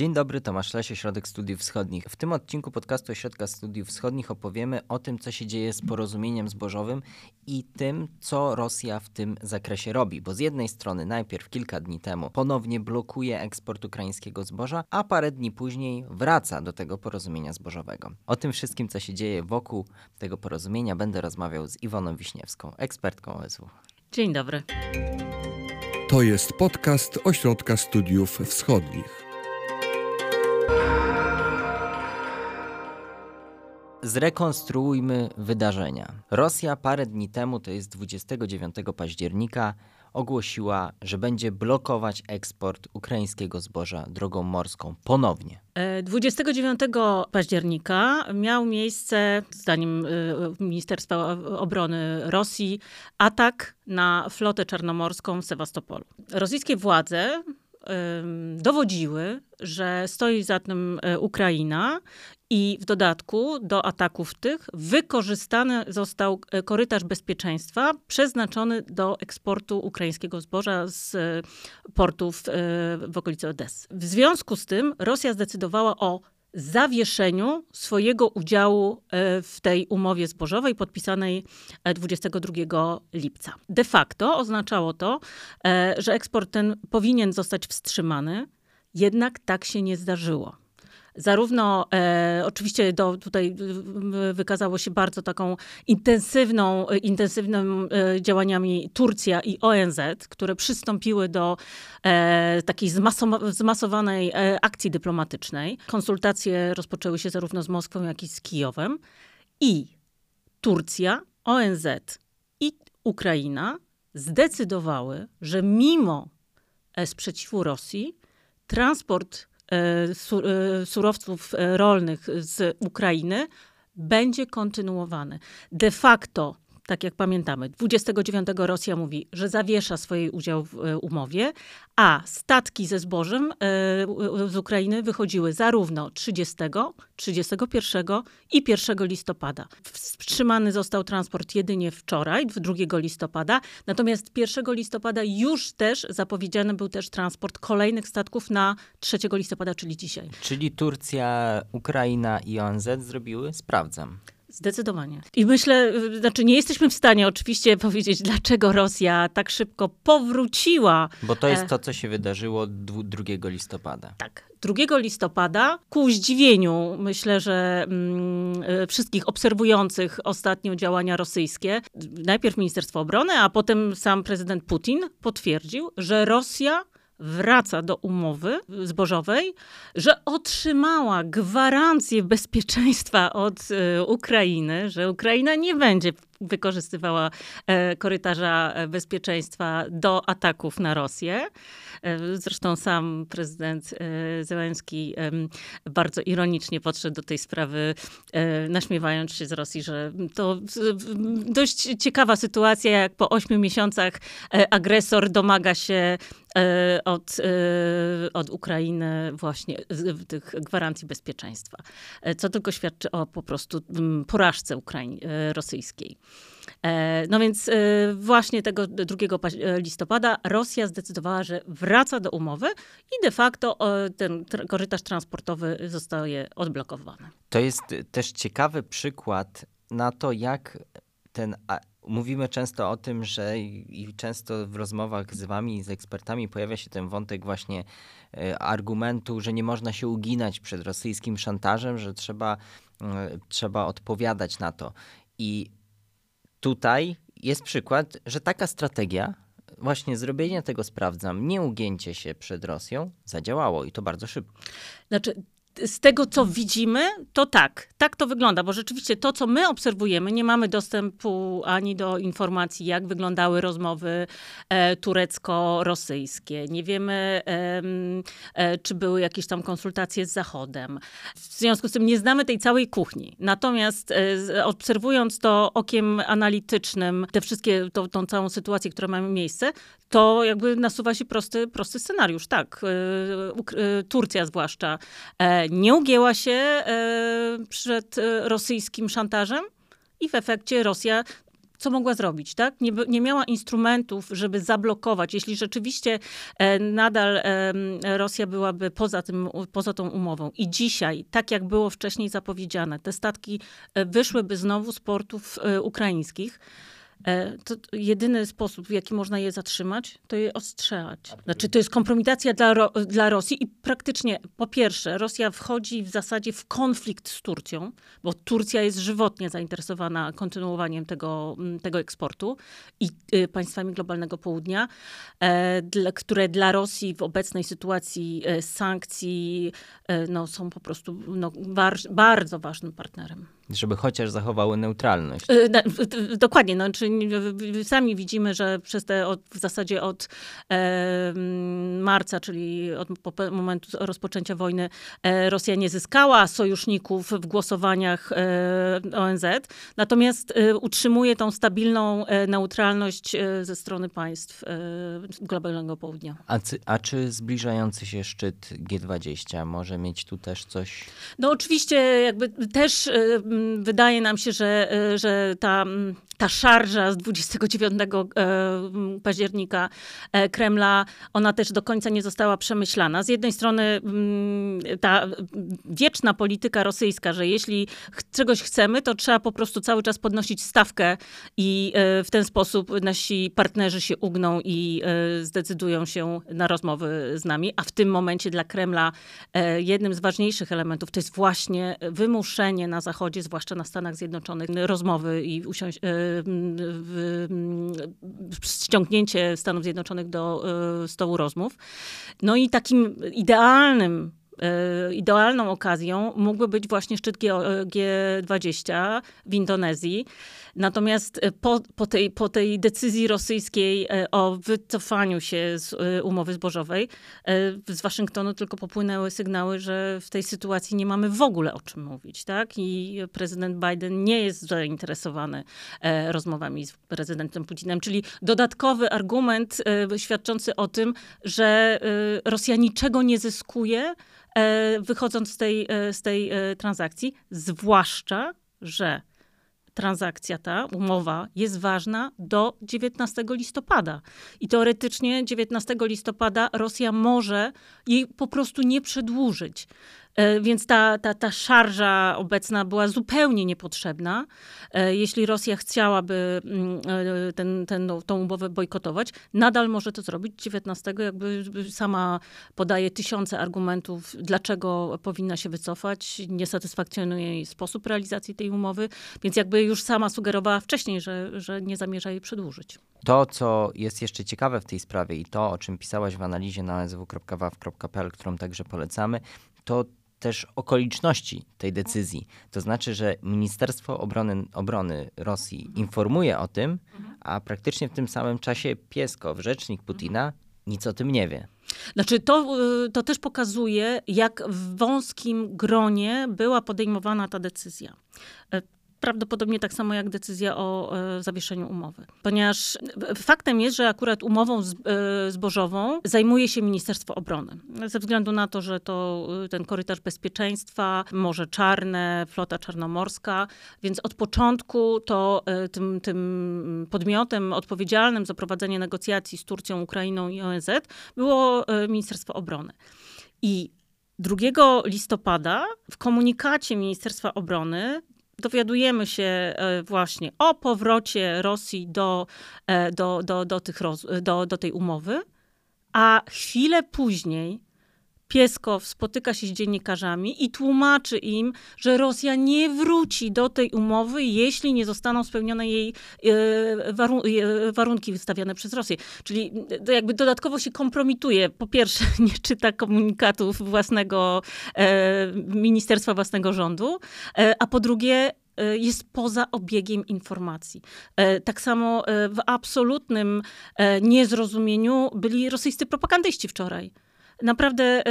Dzień dobry, Tomasz Lesie, Środek Studiów Wschodnich. W tym odcinku podcastu Ośrodka Studiów Wschodnich opowiemy o tym, co się dzieje z porozumieniem zbożowym i tym, co Rosja w tym zakresie robi. Bo z jednej strony najpierw kilka dni temu ponownie blokuje eksport ukraińskiego zboża, a parę dni później wraca do tego porozumienia zbożowego. O tym wszystkim, co się dzieje wokół tego porozumienia, będę rozmawiał z Iwoną Wiśniewską, ekspertką OSW. Dzień dobry. To jest podcast Ośrodka Studiów Wschodnich. Zrekonstruujmy wydarzenia. Rosja parę dni temu, to jest 29 października, ogłosiła, że będzie blokować eksport ukraińskiego zboża drogą morską ponownie. 29 e, października miał miejsce, zdaniem e, Ministerstwa Obrony Rosji, atak na flotę czarnomorską w Sewastopolu. Rosyjskie władze dowodziły, że stoi za tym e, Ukraina i w dodatku do ataków tych wykorzystany został e, korytarz bezpieczeństwa przeznaczony do eksportu ukraińskiego zboża z e, portów w okolicy Odessy. W związku z tym Rosja zdecydowała o zawieszeniu swojego udziału e, w tej umowie zbożowej podpisanej 22 e, lipca. De facto oznaczało to, e, że eksport ten powinien zostać wstrzymany, jednak tak się nie zdarzyło. Zarówno e, oczywiście do, tutaj wykazało się bardzo taką intensywną, intensywnymi e, działaniami Turcja i ONZ, które przystąpiły do e, takiej zmasowanej e, akcji dyplomatycznej. Konsultacje rozpoczęły się zarówno z Moskwą, jak i z Kijowem. I Turcja, ONZ i Ukraina zdecydowały, że mimo e, sprzeciwu Rosji, transport E, e, surowców e, rolnych z Ukrainy będzie kontynuowany. De facto tak jak pamiętamy, 29 Rosja mówi, że zawiesza swój udział w e, umowie, a statki ze zbożem e, z Ukrainy wychodziły zarówno 30, 31 i 1 listopada. Wstrzymany został transport jedynie wczoraj, 2 listopada, natomiast 1 listopada już też zapowiedziany był też transport kolejnych statków na 3 listopada, czyli dzisiaj. Czyli Turcja, Ukraina i ONZ zrobiły? Sprawdzam. Zdecydowanie. I myślę, znaczy nie jesteśmy w stanie oczywiście powiedzieć, dlaczego Rosja tak szybko powróciła. Bo to jest e, to, co się wydarzyło 2 listopada. Tak. 2 listopada, ku zdziwieniu, myślę, że mm, wszystkich obserwujących ostatnio działania rosyjskie, najpierw Ministerstwo Obrony, a potem sam prezydent Putin potwierdził, że Rosja wraca do umowy zbożowej, że otrzymała gwarancję bezpieczeństwa od e, Ukrainy, że Ukraina nie będzie wykorzystywała e, korytarza e, bezpieczeństwa do ataków na Rosję. Zresztą sam prezydent Zełenski bardzo ironicznie podszedł do tej sprawy, naśmiewając się z Rosji, że to dość ciekawa sytuacja, jak po ośmiu miesiącach agresor domaga się E, od, e, od Ukrainy właśnie tych gwarancji bezpieczeństwa, e, co tylko świadczy o po prostu porażce Ukraiń rosyjskiej. No więc właśnie tego 2 listopada Rosja zdecydowała, że wraca do umowy i de facto ten korytarz transportowy zostaje odblokowany. To jest też ciekawy przykład na to, jak ten Mówimy często o tym, że i często w rozmowach z wami z ekspertami pojawia się ten wątek właśnie e, argumentu, że nie można się uginać przed rosyjskim szantażem, że trzeba, e, trzeba odpowiadać na to. I tutaj jest przykład, że taka strategia, właśnie zrobienie tego sprawdzam, nie ugięcie się przed Rosją, zadziałało i to bardzo szybko. Znaczy, z tego, co widzimy, to tak, tak to wygląda, bo rzeczywiście to, co my obserwujemy, nie mamy dostępu ani do informacji, jak wyglądały rozmowy e, turecko-rosyjskie. Nie wiemy, e, e, czy były jakieś tam konsultacje z Zachodem. W związku z tym nie znamy tej całej kuchni. Natomiast e, obserwując to okiem analitycznym, te wszystkie, to, tą całą sytuację, która ma miejsce, to jakby nasuwa się prosty, prosty scenariusz. Tak, e, e, Turcja zwłaszcza nie ugięła się e, przed e, rosyjskim szantażem i w efekcie Rosja co mogła zrobić, tak? Nie, nie miała instrumentów, żeby zablokować. Jeśli rzeczywiście e, nadal Rosja byłaby poza, tym, poza tą umową i dzisiaj, tak jak było wcześniej zapowiedziane, te statki wyszłyby znowu z portów ukraińskich, to jedyny sposób, w jaki można je zatrzymać, to je ostrzelać. Znaczy, to jest kompromitacja dla, Ro dla Rosji i praktycznie, po pierwsze, Rosja wchodzi w zasadzie w konflikt z Turcją, bo Turcja jest żywotnie zainteresowana kontynuowaniem tego, tego eksportu i y, państwami globalnego południa, e, dla, które dla Rosji w obecnej sytuacji e, sankcji e, no, są po prostu no, bardzo ważnym partnerem. Żeby chociaż zachowały neutralność. E, dokładnie. No, czy sami widzimy, że przez te od, w zasadzie od marca, czyli od momentu rozpoczęcia wojny, e, Rosja nie zyskała sojuszników w głosowaniach e, ONZ, natomiast e, utrzymuje tą stabilną neutralność ze strony państw globalnego południa. A, a czy zbliżający się szczyt G20 może mieć tu też coś? No oczywiście jakby też wydaje nam się, że, że ta, ta szarża z 29 e, października Kremla, ona też do końca nie została przemyślana. Z jednej strony mm, ta wieczna polityka rosyjska, że jeśli czegoś chcemy, to trzeba po prostu cały czas podnosić stawkę i e, w ten sposób nasi partnerzy się ugną i zdecydują się na rozmowy z nami, a w tym momencie dla Kremla jednym z ważniejszych elementów to jest właśnie wymuszenie na Zachodzie, zwłaszcza na Stanach Zjednoczonych, rozmowy i usiąść, ściągnięcie Stanów Zjednoczonych do e, stołu rozmów. No i takim idealnym idealną okazją mógłby być właśnie szczyt G20 w Indonezji, Natomiast e, po, po, tej, po tej decyzji rosyjskiej e, o wycofaniu się z e, umowy zbożowej, z Waszyngtonu tylko popłynęły sygnały, że w tej sytuacji nie mamy w ogóle o czym mówić. Tak? I prezydent Biden nie jest zainteresowany rozmowami z prezydentem Putinem, czyli dodatkowy argument świadczący o tym, że Rosja niczego nie zyskuje, wychodząc z tej, z tej transakcji, zwłaszcza, że transakcja ta, umowa jest ważna do 19 listopada. I teoretycznie 19 listopada Rosja może jej po prostu nie przedłużyć. E, więc ta, ta, ta szarża obecna była zupełnie niepotrzebna. E, jeśli Rosja chciałaby mm, e, ten, ten, tą umowę bojkotować, nadal może to zrobić 19, jakby sama podaje tysiące argumentów, dlaczego powinna się wycofać. Nie satysfakcjonuje jej sposób realizacji tej umowy, więc jakby już sama sugerowała wcześniej, że, że nie zamierza jej przedłużyć. To, co jest jeszcze ciekawe w tej sprawie i to, o czym pisałaś w analizie na sw.waw.pl, którą także polecamy, to też okoliczności tej decyzji. To znaczy, że Ministerstwo Obrony, Obrony Rosji informuje o tym, a praktycznie w tym samym czasie Pieskow, rzecznik Putina, nic o tym nie wie. Znaczy, to, y, to też pokazuje, jak w wąskim gronie była podejmowana ta decyzja. E, prawdopodobnie tak samo jak decyzja o e, zawieszeniu umowy. Ponieważ faktem jest, że akurat umową e, zbożową zajmuje się Ministerstwo Obrony. Ze względu na to, że to e, ten korytarz bezpieczeństwa, Morze Czarne, flota czarnomorska, więc od początku to tym, tym podmiotem odpowiedzialnym za prowadzenie negocjacji z Turcją, Ukrainą i ONZ było Ministerstwo Obrony. I 2 listopada w komunikacie Ministerstwa Obrony dowiadujemy się e, właśnie o powrocie Rosji do, e, do, do, do, tych do, do tej umowy, a chwilę później Pieskow spotyka się z dziennikarzami i tłumaczy im, że Rosja nie wróci do tej umowy, jeśli nie zostaną spełnione jej e, warunki wystawiane przez Rosję. Czyli jakby dodatkowo się kompromituje. Po pierwsze, nie czyta komunikatów własnego ministerstwa, własnego rządu, a po drugie, jest poza obiegiem informacji. Tak samo w absolutnym niezrozumieniu byli rosyjscy propagandyści wczoraj. Naprawdę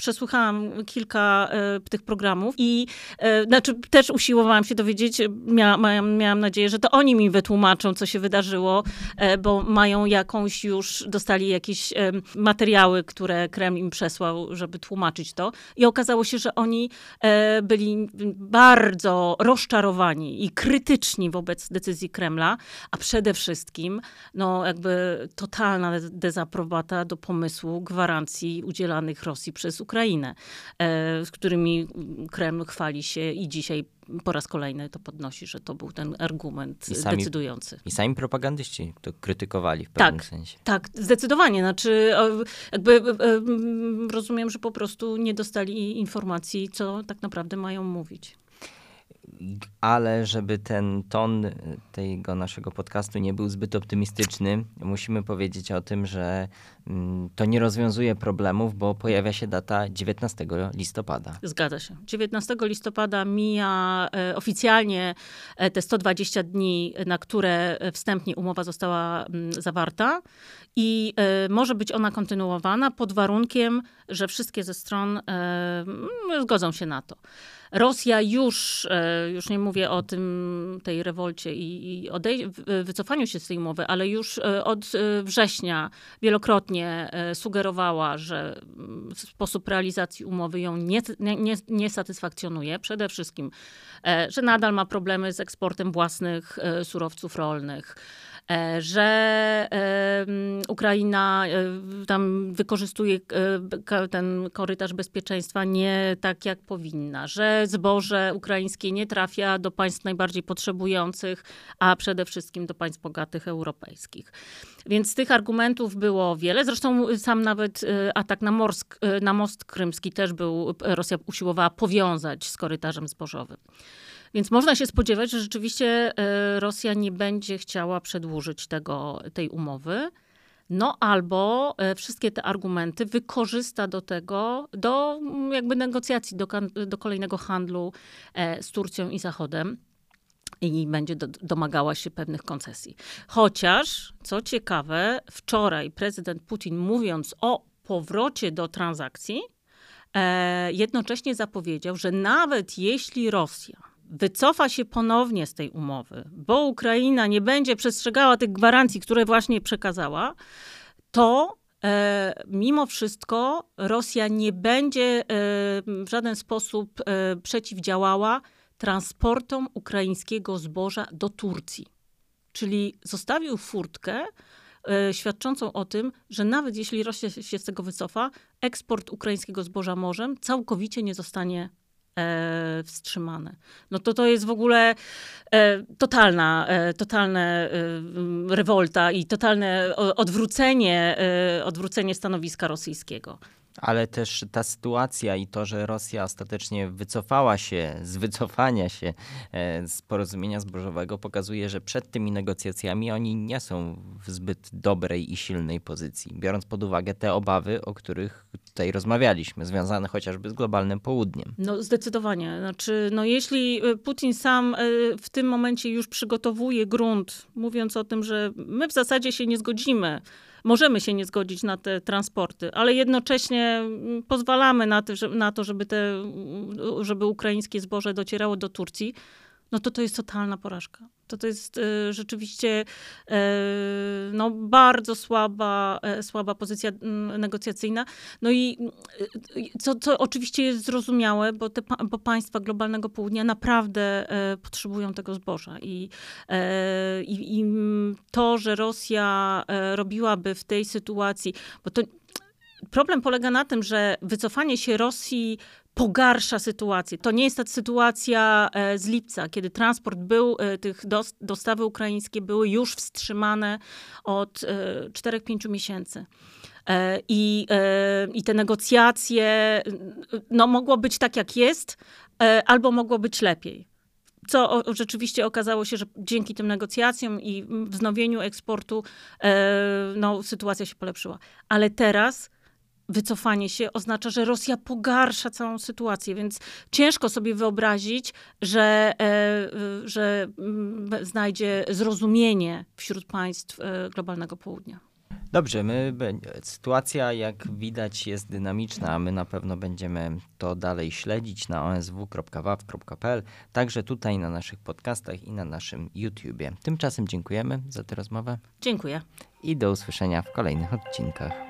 przesłuchałam kilka e, tych programów i e, znaczy też usiłowałam się dowiedzieć, mia, miałam, miałam nadzieję, że to oni mi wytłumaczą, co się wydarzyło, e, bo mają jakąś już, dostali jakieś e, materiały, które Kreml im przesłał, żeby tłumaczyć to. I okazało się, że oni e, byli bardzo rozczarowani i krytyczni wobec decyzji Kremla, a przede wszystkim, no jakby totalna dezaprobata do pomysłu gwarancji udzielanych Rosji przez Ukrainę, e, z którymi Kreml chwali się i dzisiaj po raz kolejny to podnosi, że to był ten argument I sami- decydujący. I sami propagandyści to krytykowali w pewnym Tak. sensie. Tak, zdecydowanie. Znaczy, jakby e, rozumiem, że po prostu nie dostali informacji, co tak naprawdę mają mówić. Ale żeby ten ton tego naszego podcastu nie był zbyt optymistyczny, musimy powiedzieć o tym, że mm, to nie rozwiązuje problemów, bo pojawia się data 19 listopada. Zgadza się. 19 listopada mija e, oficjalnie e, te 120 dni, na które wstępnie umowa została mm, zawarta i e, może być ona kontynuowana pod warunkiem, że wszystkie ze stron mm, zgodzą się na to. Rosja już, e, już nie mówię o tym, tej rewolcie i, i wycofaniu się z tej umowy, ale już e, od e, września wielokrotnie sugerowała, że mm, sposób realizacji umowy ją nie, nie, nie, satysfakcjonuje. Przede wszystkim, że nadal ma problemy z eksportem własnych surowców rolnych. E, Że Ukraina e, tam wykorzystuje e, ten korytarz bezpieczeństwa nie tak, jak powinna, że zboże ukraińskie nie trafia do państw najbardziej potrzebujących, a przede wszystkim do państw bogatych europejskich. Więc tych argumentów było wiele. Zresztą sam nawet atak na, morsk, na most krymski też był, Rosja usiłowała powiązać z korytarzem zbożowym. Więc można się spodziewać, że rzeczywiście e, Rosja nie będzie chciała przedłużyć tego, tej umowy. No albo e, wszystkie te argumenty wykorzysta do tego, do mm, jakby negocjacji, do, do kolejnego handlu e, z Turcją i Zachodem i będzie do, domagała się pewnych koncesji. Chociaż, co ciekawe, wczoraj prezydent Putin mówiąc o powrocie do transakcji, jednocześnie zapowiedział, że nawet jeśli Rosja wycofa się ponownie z tej umowy, bo Ukraina nie będzie przestrzegała tych gwarancji, które właśnie przekazała, to e, mimo wszystko Rosja nie będzie e, w żaden sposób e, przeciwdziałała transportom ukraińskiego zboża do Turcji. Czyli zostawił furtkę świadczącą o tym, że nawet jeśli Rosja się z tego wycofa, eksport ukraińskiego zboża morzem całkowicie nie zostanie e, wstrzymany. No to to jest w ogóle e, totalna, e, totalne e, rewolta i totalne odwrócenie, e, odwrócenie stanowiska rosyjskiego. Ale też ta sytuacja i to, że Rosja ostatecznie wycofała się z wycofania się e, z porozumienia zbożowego, pokazuje, że przed tymi negocjacjami oni nie są w zbyt dobrej i silnej pozycji, biorąc pod uwagę te obawy, o których tutaj rozmawialiśmy, związane chociażby z globalnym południem. No zdecydowanie. Znaczy, no jeśli y, Putin sam y, w tym momencie już przygotowuje grunt, mówiąc o tym, że my w zasadzie się nie zgodzimy, możemy się nie zgodzić na te transporty, ale jednocześnie mm, pozwalamy na to, że- na to żeby, te, mm, żeby ukraińskie zboże docierało do Turcji, no to to jest totalna porażka. To to jest y, rzeczywiście y, no, bardzo słaba, e, słaba pozycja negocjacyjna. No i y, co, co oczywiście jest zrozumiałe, bo, te, bo państwa globalnego południa naprawdę e, potrzebują tego zboża. I, e, i, I to, że Rosja robiłaby w tej sytuacji, bo to problem polega na tym, że wycofanie się Rosji pogarsza sytuację. To nie jest ta sytuacja e, z lipca, kiedy transport był, e, tych dos- dostawy ukraińskie były już wstrzymane od e, 4-5 miesięcy. E, I, e, I te negocjacje, no mogło być tak jak jest, albo mogło być lepiej. Co rzeczywiście okazało się, że dzięki tym negocjacjom i wznowieniu eksportu no, sytuacja się polepszyła. Ale teraz wycofanie się oznacza, że Rosja pogarsza całą sytuację, więc ciężko sobie wyobrazić, że, e, że mm, znajdzie zrozumienie wśród państw e, globalnego południa. Dobrze, my, sytuacja jak widać jest dynamiczna, a my na pewno będziemy to dalej śledzić na osw.waw.pl, także tutaj na naszych podcastach i na naszym YouTubie. Tymczasem dziękujemy za tę rozmowę. Dziękuję. I do usłyszenia w kolejnych odcinkach.